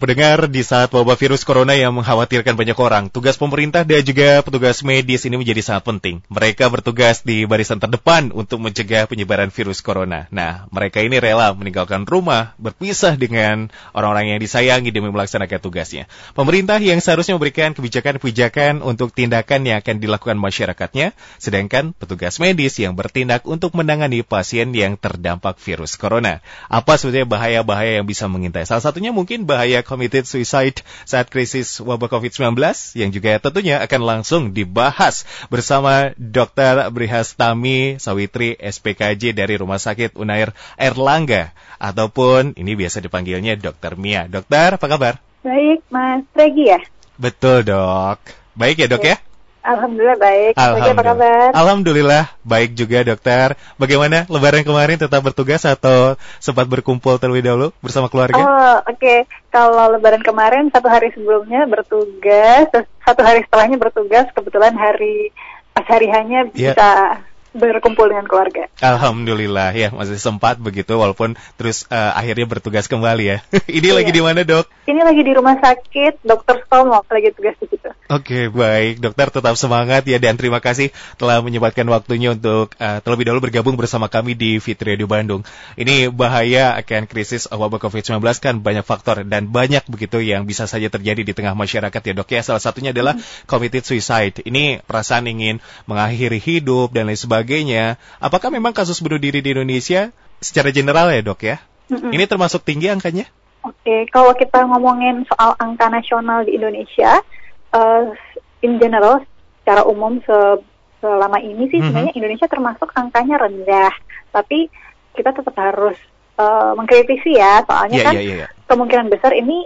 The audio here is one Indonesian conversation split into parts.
Pendengar di saat wabah virus corona yang mengkhawatirkan banyak orang, tugas pemerintah dan juga petugas medis ini menjadi sangat penting. Mereka bertugas di barisan terdepan untuk mencegah penyebaran virus corona. Nah, mereka ini rela meninggalkan rumah, berpisah dengan orang-orang yang disayangi demi melaksanakan tugasnya. Pemerintah yang seharusnya memberikan kebijakan-kebijakan untuk tindakan yang akan dilakukan masyarakatnya, sedangkan petugas medis yang bertindak untuk menangani pasien yang terdampak virus corona. Apa sebetulnya bahaya-bahaya yang bisa mengintai? Salah satunya mungkin bahaya committed suicide saat krisis wabah COVID-19 yang juga tentunya akan langsung dibahas bersama Dr. Brihastami Sawitri SPKJ dari Rumah Sakit Unair Erlangga ataupun ini biasa dipanggilnya Dr. Mia. Dokter, apa kabar? Baik, Mas Regi ya? Betul, Dok. Baik ya, Dok ya? Alhamdulillah baik. Alhamdulillah. apa kabar? Alhamdulillah baik juga dokter. Bagaimana lebaran kemarin tetap bertugas atau sempat berkumpul terlebih dahulu bersama keluarga? Oh oke. Okay. Kalau lebaran kemarin satu hari sebelumnya bertugas, satu hari setelahnya bertugas. Kebetulan hari pas hari hanya yeah. Berkumpul dengan keluarga. Alhamdulillah ya masih sempat begitu walaupun terus uh, akhirnya bertugas kembali ya. Ini iya. lagi di mana dok? Ini lagi di rumah sakit Dokter Stomo lagi tugas di situ. Oke baik dokter tetap semangat ya dan terima kasih telah menyempatkan waktunya untuk uh, terlebih dahulu bergabung bersama kami di Fitri Radio Bandung. Ini bahaya akan krisis wabah COVID-19 kan banyak faktor dan banyak begitu yang bisa saja terjadi di tengah masyarakat ya dok ya. Salah satunya adalah hmm. committed suicide. Ini perasaan ingin mengakhiri hidup dan lain sebagainya sebagainya. Apakah memang kasus bunuh diri di Indonesia secara general ya dok ya? Mm-hmm. Ini termasuk tinggi angkanya? Oke, okay. kalau kita ngomongin soal angka nasional di Indonesia, uh, in general, secara umum se- selama ini sih mm-hmm. sebenarnya Indonesia termasuk angkanya rendah. Tapi kita tetap harus uh, mengkritisi ya, soalnya yeah, kan yeah, yeah, yeah. kemungkinan besar ini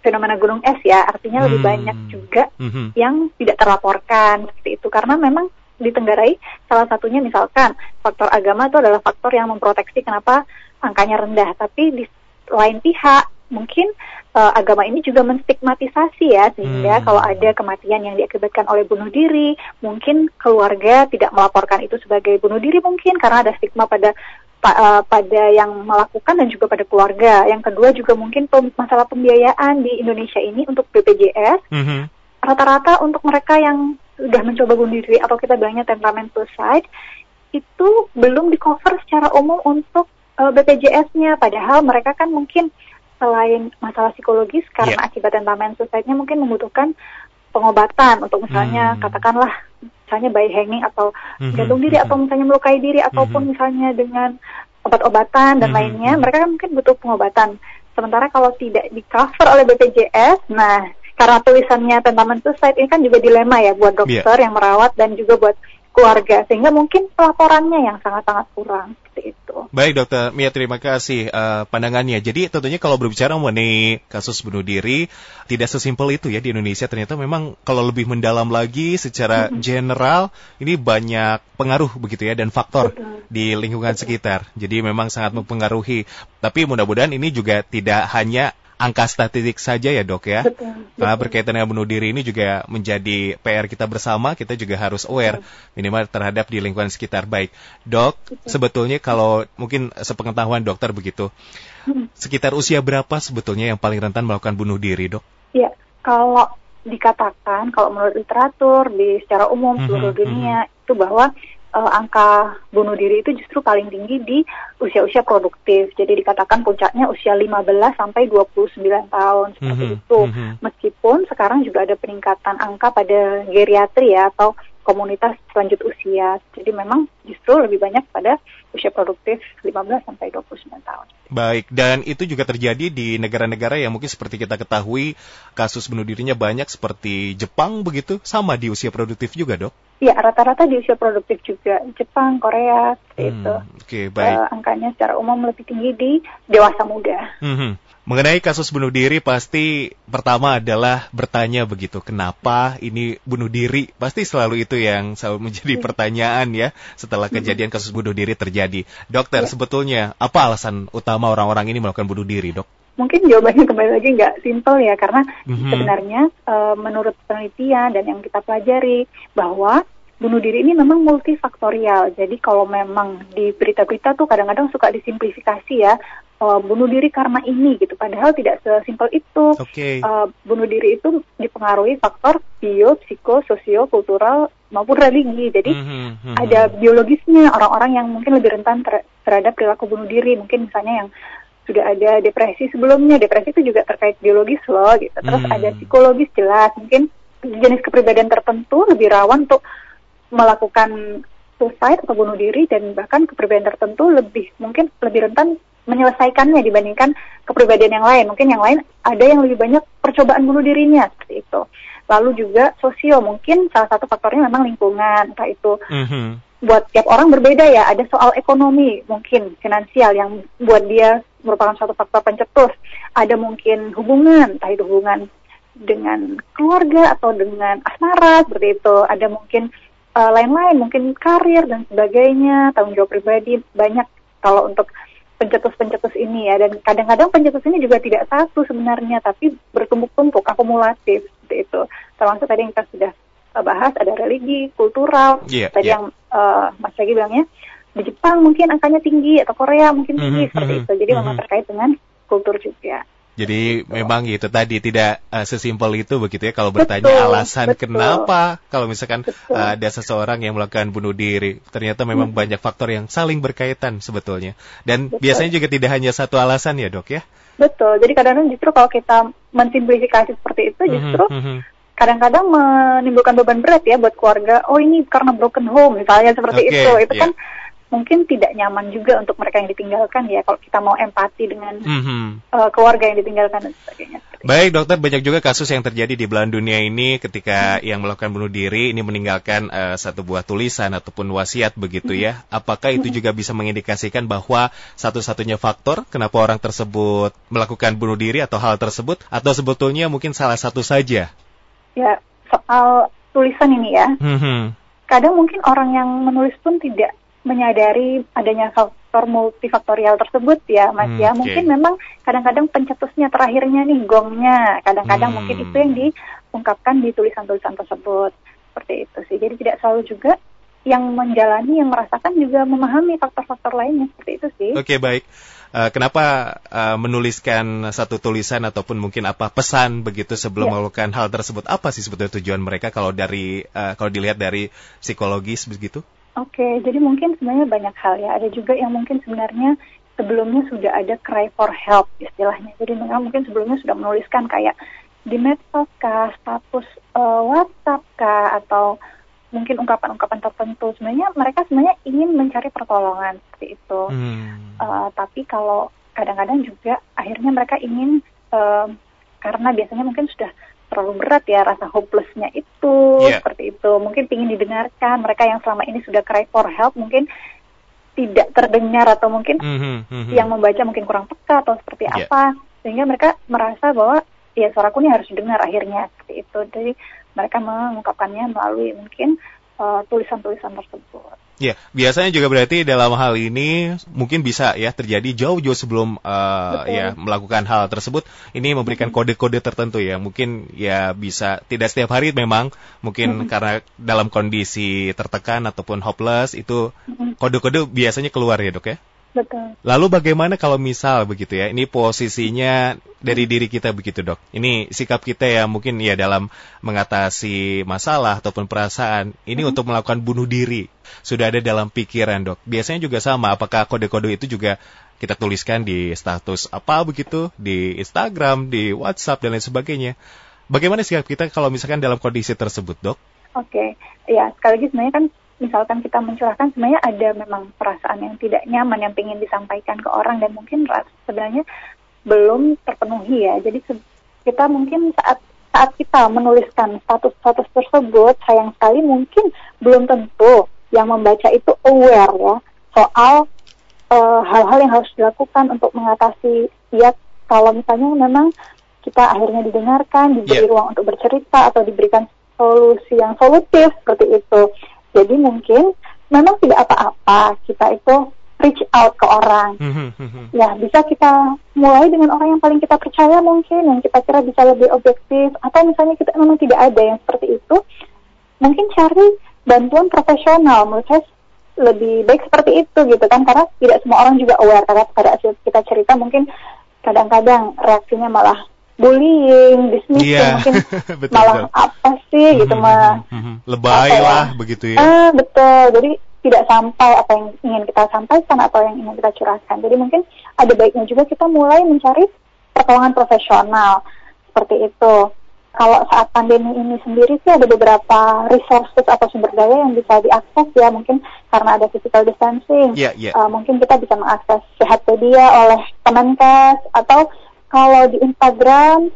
fenomena gunung es ya, artinya hmm. lebih banyak juga hmm. yang tidak terlaporkan seperti itu karena memang ditenggarai salah satunya misalkan faktor agama itu adalah faktor yang memproteksi kenapa angkanya rendah tapi di lain pihak mungkin uh, agama ini juga menstigmatisasi ya sehingga hmm. kalau ada kematian yang diakibatkan oleh bunuh diri mungkin keluarga tidak melaporkan itu sebagai bunuh diri mungkin karena ada stigma pada pa, uh, pada yang melakukan dan juga pada keluarga yang kedua juga mungkin pem masalah pembiayaan di Indonesia ini untuk BPJS hmm. rata-rata untuk mereka yang sudah mencoba bunuh diri atau kita bilangnya temperamen suicide itu belum di cover secara umum untuk uh, BPJS-nya padahal mereka kan mungkin selain masalah psikologis karena yeah. akibat temperamen suicide-nya mungkin membutuhkan pengobatan untuk misalnya hmm. katakanlah misalnya by hanging atau hmm. gantung diri hmm. atau misalnya melukai diri ataupun hmm. misalnya dengan obat-obatan dan hmm. lainnya mereka kan mungkin butuh pengobatan sementara kalau tidak di cover oleh BPJS nah karena tulisannya tentang suicide ini kan juga dilema ya buat iya. dokter yeah. yang merawat dan juga buat keluarga sehingga mungkin pelaporannya yang sangat-sangat kurang seperti itu. Baik dokter Mia terima kasih uh, pandangannya. Jadi tentunya kalau berbicara mengenai kasus bunuh diri tidak sesimpel itu ya di Indonesia ternyata memang kalau lebih mendalam lagi secara mm -hmm. general ini banyak pengaruh begitu ya dan faktor Betul. di lingkungan Betul. sekitar. Jadi memang sangat mempengaruhi. Tapi mudah-mudahan ini juga tidak hanya angka statistik saja ya dok ya. Betul, Karena berkaitan dengan bunuh diri ini juga menjadi PR kita bersama, kita juga harus aware minimal terhadap di lingkungan sekitar. Baik, dok, betul. sebetulnya kalau mungkin sepengetahuan dokter begitu, hmm. sekitar usia berapa sebetulnya yang paling rentan melakukan bunuh diri dok? Ya, kalau dikatakan, kalau menurut literatur di secara umum hmm, seluruh hmm, dunia hmm. itu bahwa uh, angka bunuh diri itu justru paling tinggi di usia-usia produktif. Jadi dikatakan puncaknya usia 15 sampai 29 tahun seperti mm -hmm. itu. Mm -hmm. Meskipun sekarang juga ada peningkatan angka pada geriatri ya atau komunitas lanjut usia. Jadi memang justru lebih banyak pada usia produktif 15 sampai 29 tahun. Baik, dan itu juga terjadi di negara-negara yang mungkin seperti kita ketahui kasus bunuh dirinya banyak seperti Jepang begitu, sama di usia produktif juga, Dok? Iya, rata-rata di usia produktif juga. Jepang, Korea, hmm, itu. Oke, okay, baik. Uh, angkanya secara umum lebih tinggi di dewasa muda. Hmm, hmm. Mengenai kasus bunuh diri pasti pertama adalah bertanya begitu, kenapa ini bunuh diri? Pasti selalu itu yang selalu menjadi iya. pertanyaan ya setelah kejadian kasus bunuh diri terjadi. Dokter, ya. sebetulnya apa alasan utama orang-orang ini melakukan bunuh diri, dok? Mungkin jawabannya kembali lagi nggak simpel ya, karena mm-hmm. sebenarnya e, menurut penelitian dan yang kita pelajari bahwa bunuh diri ini memang multifaktorial. Jadi kalau memang di berita-berita tuh kadang-kadang suka disimplifikasi ya, uh, bunuh diri karena ini gitu. Padahal tidak sesimpel itu. Oke. Uh, bunuh diri itu dipengaruhi faktor bio, psiko, sosio, kultural maupun religi. Jadi Mhm, mhm. ada biologisnya orang-orang yang mungkin lebih rentan ter- terhadap perilaku bunuh diri. Mungkin misalnya yang sudah ada depresi sebelumnya, depresi itu juga terkait biologis loh gitu. Terus Hmm. ada psikologis jelas, mungkin jenis kepribadian tertentu lebih rawan untuk melakukan suicide atau bunuh diri dan bahkan kepribadian tertentu lebih mungkin lebih rentan menyelesaikannya dibandingkan kepribadian yang lain. Mungkin yang lain ada yang lebih banyak percobaan bunuh dirinya seperti itu. Lalu juga sosio, mungkin salah satu faktornya memang lingkungan, entah itu Mhm. buat tiap orang berbeda ya. Ada soal ekonomi, mungkin finansial yang buat dia merupakan suatu faktor pencetus. Ada mungkin hubungan, entah itu hubungan dengan keluarga atau dengan asmara seperti itu. Ada mungkin eh, lain-lain, mungkin karir dan sebagainya, tanggung jawab pribadi banyak kalau untuk pencetus-pencetus ini ya. Dan kadang-kadang pencetus ini juga tidak satu sebenarnya, tapi bertumpuk-tumpuk, akumulatif seperti itu. Termasuk tadi yang kita sudah eh, bahas ada religi, kultural, Iya, tadi iya. yang eh, Mas Regi bilangnya di Jepang mungkin angkanya tinggi atau Korea mungkin tinggi Mhm, seperti mhm, itu. Jadi memang mhm. terkait dengan kultur juga. Jadi memang itu tadi tidak eh, sesimpel itu begitu ya kalau bertanya Betul, alasan betul. kenapa kalau misalkan Betul. eh, ada seseorang yang melakukan bunuh diri ternyata memang Hmm. banyak faktor yang saling berkaitan sebetulnya dan Betul. biasanya juga tidak hanya satu alasan ya dok ya. Betul. Jadi kadang-kadang justru kalau kita mensimplifikasi seperti itu justru Mhm, mhm. kadang-kadang menimbulkan beban berat ya buat keluarga. Oh ini karena broken home misalnya seperti Oke, itu. Itu iya. kan mungkin tidak nyaman juga untuk mereka yang ditinggalkan ya kalau kita mau empati dengan Mhm. eh, keluarga yang ditinggalkan dan sebagainya. Baik dokter, banyak juga kasus yang terjadi di belahan dunia ini ketika yang melakukan bunuh diri ini meninggalkan eh, satu buah tulisan ataupun wasiat begitu ya. Apakah itu juga bisa mengindikasikan bahwa satu-satunya faktor kenapa orang tersebut melakukan bunuh diri atau hal tersebut atau sebetulnya mungkin salah satu saja? Ya soal tulisan ini ya. Mhm. kadang mungkin orang yang menulis pun tidak menyadari adanya faktor multifaktorial tersebut ya Mas Hmm, ya. Mungkin memang kadang-kadang pencetusnya terakhirnya nih gongnya. Kadang-kadang Hmm. mungkin itu yang diungkapkan di tulisan-tulisan tersebut. Seperti itu sih. Jadi tidak selalu juga yang menjalani, yang merasakan juga memahami faktor-faktor lainnya. Seperti itu sih. Oke baik. Eh, kenapa eh, menuliskan satu tulisan ataupun mungkin apa pesan begitu sebelum Ya. melakukan hal tersebut? Apa sih sebetulnya tujuan mereka kalau dari eh, kalau dilihat dari psikologis begitu? Oke, jadi mungkin sebenarnya banyak hal ya. Ada juga yang mungkin sebenarnya sebelumnya sudah ada cry for help istilahnya. Jadi mereka mungkin sebelumnya sudah menuliskan kayak di medsos kah, status eh, WhatsApp kah, atau mungkin ungkapan-ungkapan tertentu. Sebenarnya mereka sebenarnya ingin mencari pertolongan seperti itu. Hmm. Eh, tapi kalau kadang-kadang juga akhirnya mereka ingin eh, karena biasanya mungkin sudah terlalu berat ya rasa hopelessnya itu Iya. seperti itu mungkin ingin didengarkan mereka yang selama ini sudah cry for help mungkin tidak terdengar atau mungkin Mhm, mhm. yang membaca mungkin kurang peka atau seperti Iya. apa sehingga mereka merasa bahwa ya suaraku ini harus didengar akhirnya seperti itu jadi mereka mengungkapkannya melalui mungkin eh, tulisan-tulisan tersebut Ya, biasanya juga berarti dalam hal ini mungkin bisa ya terjadi jauh-jauh sebelum Betul. ya melakukan hal tersebut. Ini memberikan kode-kode tertentu ya, mungkin ya bisa tidak setiap hari memang, mungkin Mhm. karena dalam kondisi tertekan ataupun hopeless itu kode-kode biasanya keluar ya dok ya. Betul Lalu bagaimana kalau misal begitu ya, ini posisinya dari diri kita begitu dok. Ini sikap kita ya mungkin ya dalam mengatasi masalah ataupun perasaan. Ini untuk melakukan bunuh diri. Sudah ada dalam pikiran dok. Biasanya juga sama, apakah kode-kode itu juga kita tuliskan di status apa begitu, di Instagram, di WhatsApp dan lain sebagainya. Bagaimana sikap kita kalau misalkan dalam kondisi tersebut dok? Oke, ya sekali lagi sebenarnya kan misalkan kita mencurahkan sebenarnya ada memang perasaan yang tidak nyaman yang ingin disampaikan ke orang dan mungkin sebenarnya belum terpenuhi ya. Jadi kita mungkin saat saat kita menuliskan status-status tersebut sayang sekali mungkin belum tentu yang membaca itu aware ya soal eh, hal-hal yang harus dilakukan untuk mengatasi ya kalau misalnya memang kita akhirnya didengarkan, diberi Iya. ruang untuk bercerita atau diberikan solusi yang solutif seperti itu. Jadi mungkin memang tidak apa-apa kita itu reach out ke orang. Mhm, Ya bisa kita mulai dengan orang yang paling kita percaya mungkin, yang kita kira bisa lebih objektif, atau misalnya kita memang tidak ada yang seperti itu, mungkin cari bantuan profesional. Menurut saya lebih baik seperti itu gitu kan karena tidak semua orang juga aware karena pada saat kita cerita mungkin kadang-kadang reaksinya malah bullying, dismissing, Iya, mungkin betul, malah betul. apa sih gitu Mhm, mah. mhm. Lebay apa ya? lah begitu ya. Ah, betul. Jadi tidak sampai apa yang ingin kita sampaikan atau yang ingin kita curahkan. Jadi mungkin ada baiknya juga kita mulai mencari pertolongan profesional seperti itu. Kalau saat pandemi ini sendiri sih ada beberapa resources atau sumber daya yang bisa diakses ya mungkin karena ada physical distancing. Iya, iya. Uh, mungkin kita bisa mengakses Sehatpedia oleh Kemenkes atau kalau di Instagram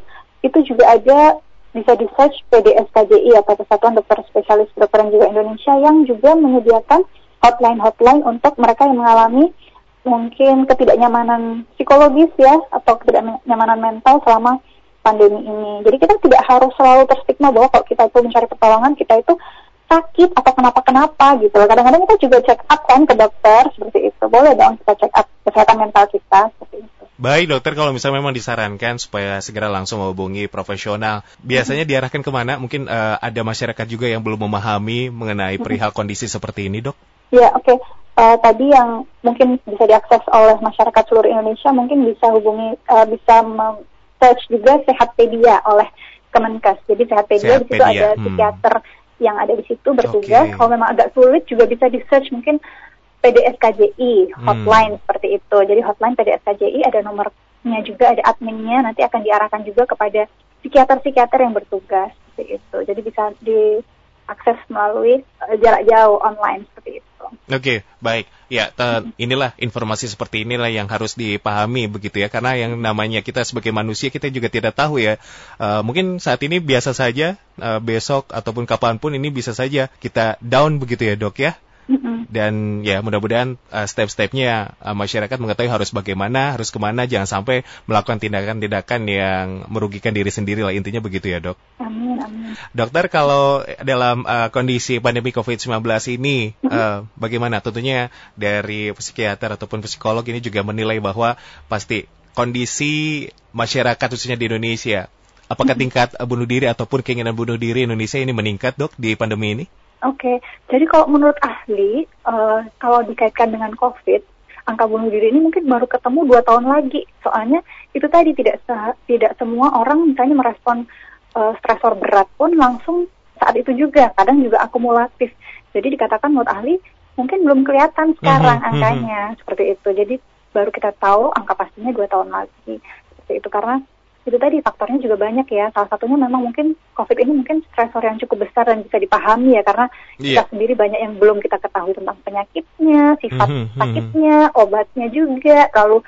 itu juga ada bisa di search PDSKJI atau Persatuan Dokter Spesialis Kedokteran Jiwa Indonesia yang juga menyediakan hotline-hotline untuk mereka yang mengalami mungkin ketidaknyamanan psikologis ya atau ketidaknyamanan mental selama pandemi ini. Jadi kita tidak harus selalu terstigma bahwa kalau kita itu mencari pertolongan kita itu sakit atau kenapa-kenapa gitu. Kadang-kadang kita juga check up kan ke dokter seperti itu. Boleh dong kita check up kesehatan mental kita seperti itu. Baik dokter, kalau misalnya memang disarankan supaya segera langsung menghubungi profesional, biasanya diarahkan ke mana? Mungkin eh, ada masyarakat juga yang belum memahami mengenai perihal kondisi seperti ini, dok? Ya, oke. Eh, tadi yang mungkin bisa diakses oleh masyarakat seluruh Indonesia mungkin bisa hubungi, eh, bisa search juga Sehatpedia oleh Kemenkes. Jadi Sehatpedia, di situ Sehatpedia, ada hmm. psikiater yang ada di situ bertugas. Oke. Kalau memang agak sulit juga bisa di search mungkin PDSKJI Hmm. hotline seperti itu. Jadi hotline PDSKJI ada nomornya juga, ada adminnya. Nanti akan diarahkan juga kepada psikiater-psikiater yang bertugas seperti itu. Jadi bisa diakses melalui eh, jarak jauh online seperti itu. Oke, baik. Ya, te- inilah informasi seperti inilah yang harus dipahami begitu ya, karena yang namanya kita sebagai manusia kita juga tidak tahu ya. Eh, mungkin saat ini biasa saja, eh, besok ataupun kapan pun ini bisa saja kita down begitu ya dok ya. Dan ya mudah-mudahan uh, step-stepnya uh, masyarakat mengetahui harus bagaimana, harus ke mana, jangan sampai melakukan tindakan-tindakan yang merugikan diri sendiri lah intinya begitu ya dok. Amin, amin. Dokter kalau dalam uh, kondisi pandemi COVID-19 ini uh, bagaimana? Tentunya dari psikiater ataupun psikolog ini juga menilai bahwa pasti kondisi masyarakat khususnya di Indonesia apakah tingkat uh, bunuh diri ataupun keinginan bunuh diri Indonesia ini meningkat dok di pandemi ini? Oke, jadi kalau menurut ahli, eh, kalau dikaitkan dengan COVID, angka bunuh diri ini mungkin baru ketemu dua tahun lagi. Soalnya itu tadi tidak se- tidak semua orang misalnya merespon eh, stresor berat pun langsung saat itu juga. Kadang juga akumulatif. Jadi dikatakan menurut ahli mungkin belum kelihatan sekarang Mhm, mhm. angkanya seperti itu. Jadi baru kita tahu angka pastinya dua tahun lagi seperti itu karena itu tadi faktornya juga banyak ya. Salah satunya memang mungkin COVID ini mungkin stresor yang cukup besar dan bisa dipahami ya karena Iya. kita sendiri banyak yang belum kita ketahui tentang penyakitnya, sifat Mhm, mhm. sakitnya, obatnya juga, lalu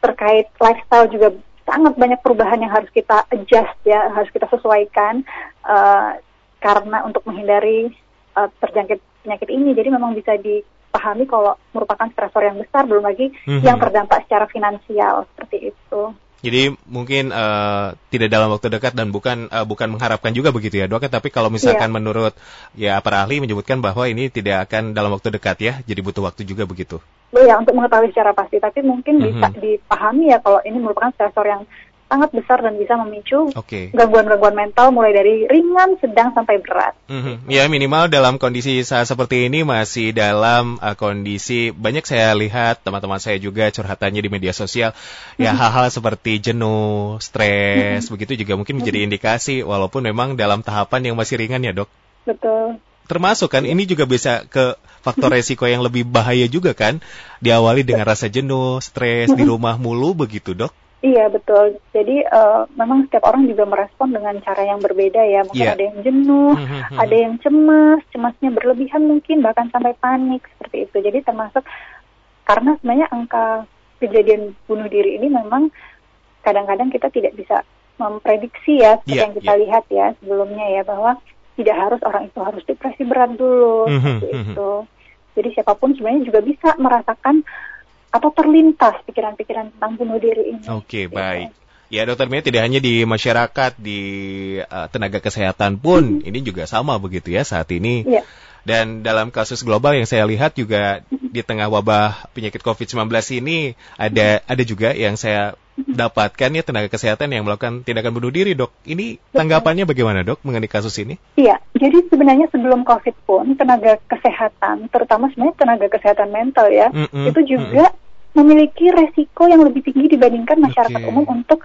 terkait lifestyle juga sangat banyak perubahan yang harus kita adjust ya, harus kita sesuaikan eh, karena untuk menghindari eh, terjangkit penyakit ini. Jadi memang bisa dipahami kalau merupakan stresor yang besar, belum lagi Mhm. yang terdampak secara finansial seperti itu. Jadi mungkin eh, tidak dalam waktu dekat dan bukan eh, bukan mengharapkan juga begitu ya dok. Tapi kalau misalkan menurut ya para ahli menyebutkan bahwa ini tidak akan dalam waktu dekat ya, jadi butuh waktu juga begitu. Ya untuk mengetahui secara pasti, tapi mungkin bisa Mhm. dipahami ya kalau ini merupakan stresor yang sangat besar dan bisa memicu gangguan-gangguan mental mulai dari ringan, sedang sampai berat. Mhm. Ya minimal dalam kondisi saat seperti ini masih dalam uh, kondisi banyak saya lihat teman-teman saya juga curhatannya di media sosial ya hal-hal seperti jenuh, stres begitu juga mungkin menjadi indikasi walaupun memang dalam tahapan yang masih ringan ya dok. Betul. Termasuk kan ini juga bisa ke faktor resiko yang lebih bahaya juga kan diawali dengan rasa jenuh, stres di rumah mulu begitu dok. Iya betul. Jadi eh, memang setiap orang juga merespon dengan cara yang berbeda ya. Mungkin Iya. ada yang jenuh, Mhm. ada yang cemas, cemasnya berlebihan mungkin bahkan sampai panik seperti itu. Jadi termasuk karena sebenarnya angka kejadian bunuh diri ini memang kadang-kadang kita tidak bisa memprediksi ya seperti Iya, yang kita iya. lihat ya sebelumnya ya bahwa tidak harus orang itu harus depresi berat dulu seperti itu. Jadi siapa pun sebenarnya juga bisa merasakan atau terlintas pikiran-pikiran tentang bunuh diri ini. Oke, Gitu. baik. Ya, dokter Mia tidak hanya di masyarakat, di uh, tenaga kesehatan pun ini juga sama begitu ya saat ini. Iya. Dan dalam kasus global yang saya lihat juga di tengah wabah penyakit COVID-19 ini ada ada juga yang saya dapatkan ya tenaga kesehatan yang melakukan tindakan bunuh diri, dok. Ini tanggapannya bagaimana, dok, mengenai kasus ini? Iya, jadi sebenarnya sebelum COVID pun tenaga kesehatan, terutama sebenarnya tenaga kesehatan mental ya, mm -mm, itu juga mm -mm. Memiliki resiko yang lebih tinggi dibandingkan masyarakat okay. umum untuk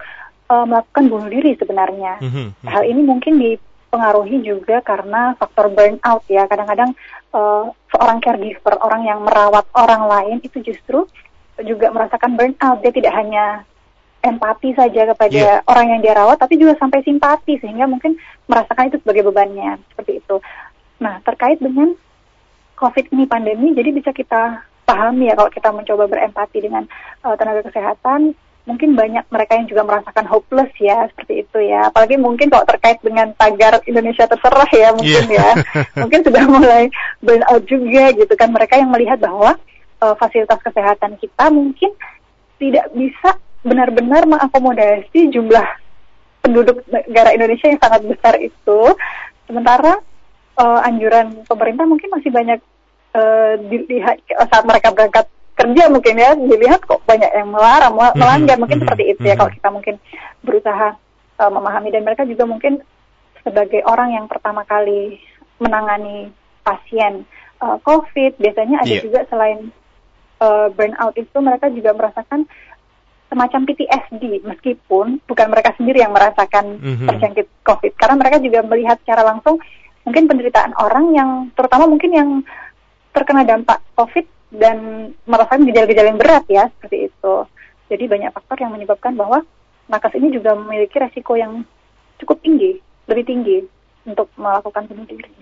uh, melakukan bunuh diri sebenarnya. Mm -hmm. Hal ini mungkin dipengaruhi juga karena faktor burnout ya. Kadang-kadang uh, seorang caregiver, orang yang merawat orang lain itu justru juga merasakan burnout. Dia tidak hanya empati saja kepada yeah. orang yang dia rawat, tapi juga sampai simpati sehingga mungkin merasakan itu sebagai bebannya seperti itu. Nah terkait dengan COVID ini pandemi, jadi bisa kita pahami ya kalau kita mencoba berempati dengan uh, tenaga kesehatan, mungkin banyak mereka yang juga merasakan hopeless ya seperti itu ya. Apalagi mungkin kalau terkait dengan tagar Indonesia terserah ya mungkin yeah. ya, mungkin sudah mulai burn out juga gitu kan mereka yang melihat bahwa uh, fasilitas kesehatan kita mungkin tidak bisa benar-benar mengakomodasi jumlah penduduk negara Indonesia yang sangat besar itu, sementara uh, anjuran pemerintah mungkin masih banyak uh, dilihat saat mereka berangkat kerja mungkin ya dilihat kok banyak yang melarang mhm, melanggar mm -hmm. mungkin mm -hmm. seperti itu ya kalau kita mungkin berusaha uh, memahami dan mereka juga mungkin sebagai orang yang pertama kali menangani pasien uh, COVID biasanya ada yeah. juga selain uh, burnout itu mereka juga merasakan semacam PTSD meskipun bukan mereka sendiri yang merasakan mm-hmm. terjangkit COVID karena mereka juga melihat secara langsung mungkin penderitaan orang yang terutama mungkin yang terkena dampak COVID dan merasakan gejala-gejala yang berat ya seperti itu. Jadi banyak faktor yang menyebabkan bahwa nakes ini juga memiliki resiko yang cukup tinggi, lebih tinggi untuk melakukan bunuh diri.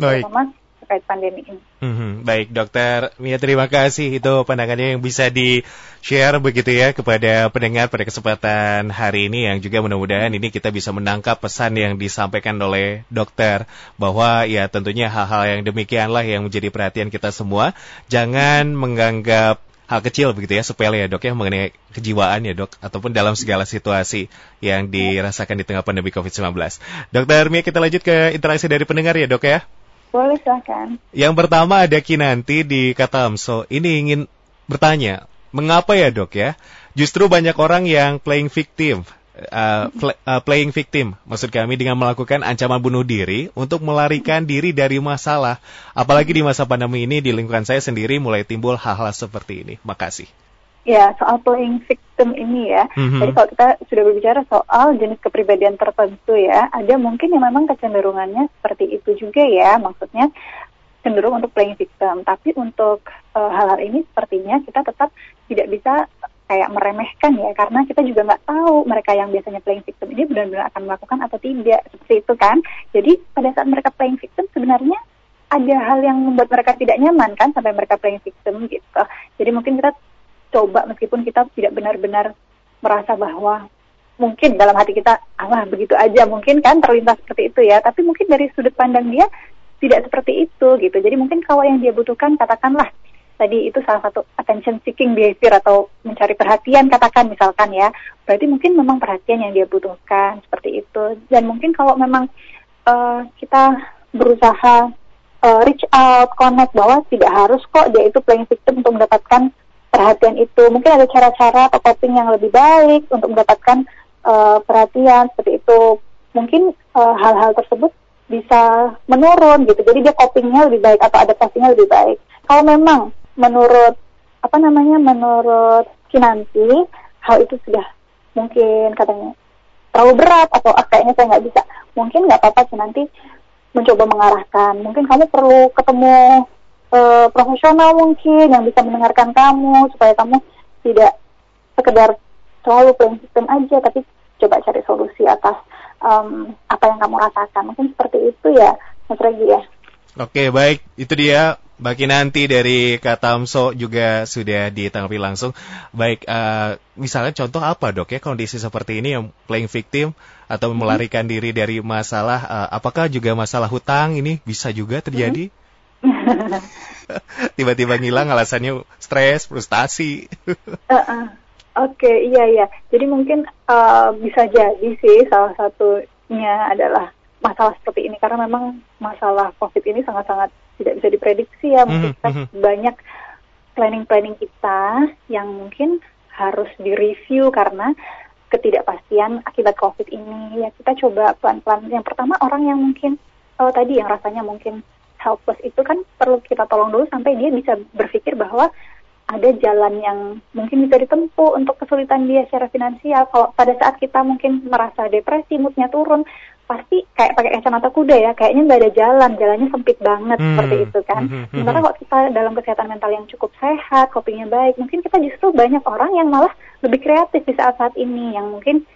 Baik. Terutama terkait pandemi ini. Hmm, baik, Dokter Mia terima kasih itu pandangannya yang bisa di share begitu ya kepada pendengar pada kesempatan hari ini yang juga mudah-mudahan ini kita bisa menangkap pesan yang disampaikan oleh dokter bahwa ya tentunya hal-hal yang demikianlah yang menjadi perhatian kita semua. Jangan menganggap hal kecil begitu ya sepele ya dok ya mengenai kejiwaan ya dok ataupun dalam segala situasi yang dirasakan di tengah pandemi COVID-19. Dokter Mia kita lanjut ke interaksi dari pendengar ya dok ya. Boleh silahkan. Yang pertama ada Kinanti di Katamso. Ini ingin bertanya, mengapa ya dok ya? Justru banyak orang yang playing victim, uh, uh, playing victim, maksud kami dengan melakukan ancaman bunuh diri untuk melarikan diri dari masalah. Apalagi di masa pandemi ini di lingkungan saya sendiri mulai timbul hal-hal seperti ini. Makasih. Ya, soal playing victim ini ya. Mm-hmm. Jadi kalau kita sudah berbicara soal jenis kepribadian tertentu ya, ada mungkin yang memang kecenderungannya seperti itu juga ya. Maksudnya cenderung untuk playing victim. Tapi untuk uh, hal-hal ini sepertinya kita tetap tidak bisa kayak meremehkan ya, karena kita juga nggak tahu mereka yang biasanya playing victim ini benar-benar akan melakukan atau tidak seperti itu kan. Jadi pada saat mereka playing victim sebenarnya ada hal yang membuat mereka tidak nyaman kan sampai mereka playing victim gitu. Jadi mungkin kita coba meskipun kita tidak benar-benar merasa bahwa mungkin dalam hati kita Allah begitu aja mungkin kan terlintas seperti itu ya. Tapi mungkin dari sudut pandang dia tidak seperti itu gitu. Jadi mungkin kalau yang dia butuhkan katakanlah tadi itu salah satu attention seeking behavior atau mencari perhatian katakan misalkan ya. Berarti mungkin memang perhatian yang dia butuhkan seperti itu. Dan mungkin kalau memang uh, kita berusaha uh, reach out connect bahwa tidak harus kok dia itu playing victim untuk mendapatkan perhatian itu. Mungkin ada cara-cara atau coping yang lebih baik untuk mendapatkan uh, perhatian seperti itu. Mungkin eh, hal-hal uh, tersebut bisa menurun gitu. Jadi dia copingnya lebih baik atau adaptasinya lebih baik. Kalau memang menurut apa namanya menurut Kinanti hal itu sudah mungkin katanya terlalu berat atau ah, kayaknya saya nggak bisa. Mungkin nggak apa-apa Kinanti mencoba mengarahkan. Mungkin kamu perlu ketemu uh, profesional mungkin yang bisa mendengarkan kamu supaya kamu tidak sekedar selalu playing system aja tapi coba cari solusi atas um, apa yang kamu rasakan mungkin seperti itu ya Mas Regi ya Oke baik itu dia Bagi nanti dari Katamso juga sudah ditanggapi langsung. Baik, uh, misalnya contoh apa dok ya kondisi seperti ini yang playing victim atau mm-hmm. melarikan diri dari masalah, uh, apakah juga masalah hutang ini bisa juga terjadi? -hmm. Tiba-tiba ngilang alasannya stres, frustasi. uh -uh. Oke, okay, iya iya. Jadi mungkin uh, bisa jadi sih salah satunya adalah masalah seperti ini karena memang masalah COVID ini sangat-sangat tidak bisa diprediksi ya mungkin kita mhm. banyak planning-planning kita yang mungkin harus direview karena ketidakpastian akibat COVID ini. Ya kita coba pelan-pelan. Yang pertama orang yang mungkin oh, tadi yang rasanya mungkin helpless itu kan perlu kita tolong dulu sampai dia bisa berpikir bahwa ada jalan yang mungkin bisa ditempuh untuk kesulitan dia secara finansial. Kalau pada saat kita mungkin merasa depresi, moodnya turun, pasti kayak pakai kacamata kuda ya, kayaknya nggak ada jalan, jalannya sempit banget Hmm. seperti itu kan. Mhm, mhm. Sementara kalau kita dalam kesehatan mental yang cukup sehat, kopinya baik, mungkin kita justru banyak orang yang malah lebih kreatif di saat-saat ini, yang mungkin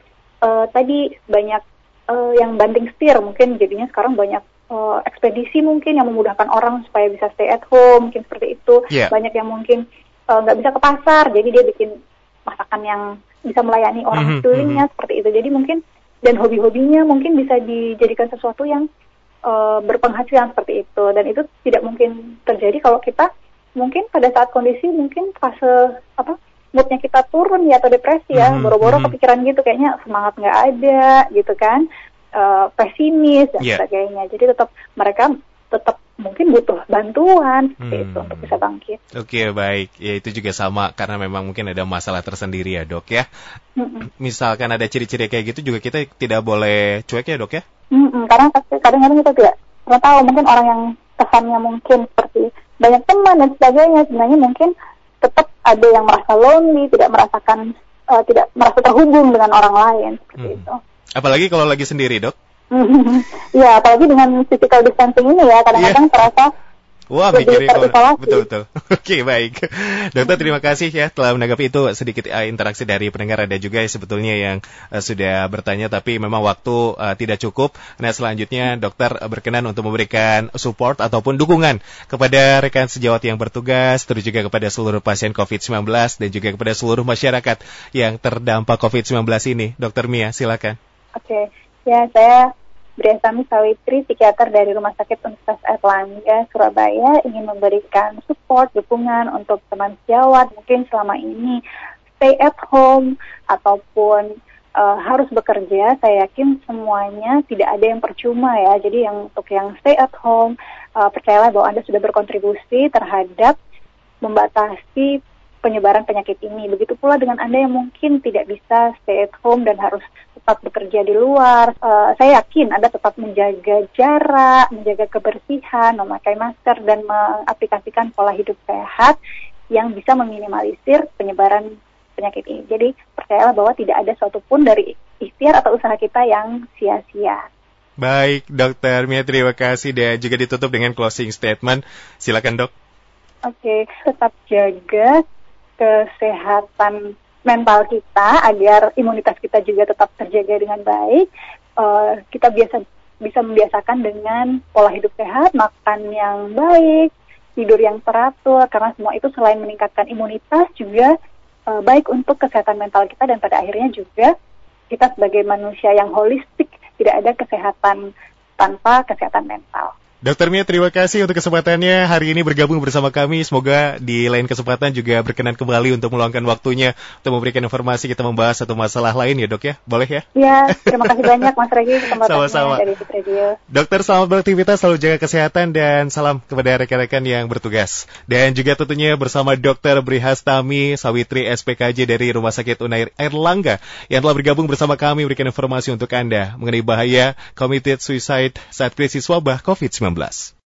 eh, tadi banyak eh, yang banting setir, mungkin jadinya sekarang banyak eh, ekspedisi mungkin yang memudahkan orang supaya bisa stay at home, mungkin seperti itu. Iya. Banyak yang mungkin eh, nggak bisa ke pasar, jadi dia bikin masakan yang bisa melayani orang Mhm, sekelilingnya seperti itu. Jadi mungkin dan hobi-hobinya mungkin bisa dijadikan sesuatu yang eh, berpenghasilan seperti itu. Dan itu tidak mungkin terjadi kalau kita mungkin pada saat kondisi mungkin fase apa moodnya kita turun ya atau depresi ya, Mhm, boro-boro mhm. kepikiran gitu kayaknya semangat nggak ada gitu kan, eh, pesimis dan Iya. sebagainya. Jadi tetap mereka tetap mungkin butuh bantuan seperti Hmm. itu untuk bisa bangkit. Oke baik, ya itu juga sama karena memang mungkin ada masalah tersendiri ya dok ya. Mm-mm. Misalkan ada ciri-ciri kayak gitu juga kita tidak boleh cuek ya dok ya. Mm-mm, Karena kadang-kadang kita tidak pernah tahu mungkin orang yang kesannya mungkin seperti banyak teman dan sebagainya sebenarnya mungkin tetap ada yang merasa lonely, tidak merasakan eh, tidak merasa terhubung dengan orang lain seperti Hmm. itu. Apalagi kalau lagi sendiri dok. ya apalagi dengan physical distancing ini ya kadang-kadang terasa Wah, mikirin betul betul. Oke, baik. Dokter terima kasih ya telah menanggapi itu sedikit eh, interaksi dari pendengar ada juga ya sebetulnya yang eh, sudah bertanya tapi memang waktu eh, tidak cukup. Nah, selanjutnya dokter berkenan untuk memberikan support ataupun dukungan kepada rekan sejawat yang bertugas, terus juga kepada seluruh pasien COVID-19 dan juga kepada seluruh masyarakat yang terdampak COVID-19 ini. Dokter Mia, silakan. Oke, ya saya Briasami Sawitri, psikiater dari Rumah Sakit Universitas Erlangga, Surabaya, ingin memberikan support, dukungan untuk teman sejawat mungkin selama ini stay at home ataupun eh, harus bekerja. Saya yakin semuanya tidak ada yang percuma ya. Jadi yang untuk yang stay at home, eh, percayalah bahwa Anda sudah berkontribusi terhadap membatasi penyebaran penyakit ini. Begitu pula dengan Anda yang mungkin tidak bisa stay at home dan harus tetap bekerja di luar. Eh, saya yakin Anda tetap menjaga jarak, menjaga kebersihan, memakai masker, dan mengaplikasikan pola hidup sehat yang bisa meminimalisir penyebaran penyakit ini. Jadi percayalah bahwa tidak ada suatu pun dari ikhtiar atau usaha kita yang sia-sia. Baik, Dokter Mia terima kasih dan juga ditutup dengan closing statement. Silakan, Dok. Oke, tetap jaga kesehatan mental kita agar imunitas kita juga tetap terjaga dengan baik. Eh, kita biasa bisa membiasakan dengan pola hidup sehat, makan yang baik, tidur yang teratur, karena semua itu selain meningkatkan imunitas juga eh, baik untuk kesehatan mental kita dan pada akhirnya juga kita sebagai manusia yang holistik tidak ada kesehatan tanpa kesehatan mental. Dokter Mia, terima kasih untuk kesempatannya hari ini bergabung bersama kami. Semoga di lain kesempatan juga berkenan kembali untuk meluangkan waktunya untuk memberikan informasi kita membahas satu masalah lain ya dok ya? Boleh ya? Ya, terima kasih banyak Mas Regi Sama-sama. dari Fit Radio. Dokter selamat beraktivitas, selalu jaga kesehatan dan salam kepada rekan-rekan yang bertugas. Dan juga tentunya bersama Dokter Brihastami Sawitri SPKJ dari Rumah Sakit Unair Erlangga yang telah bergabung bersama kami memberikan informasi untuk Anda mengenai bahaya committed suicide saat krisis wabah COVID-19. 2019.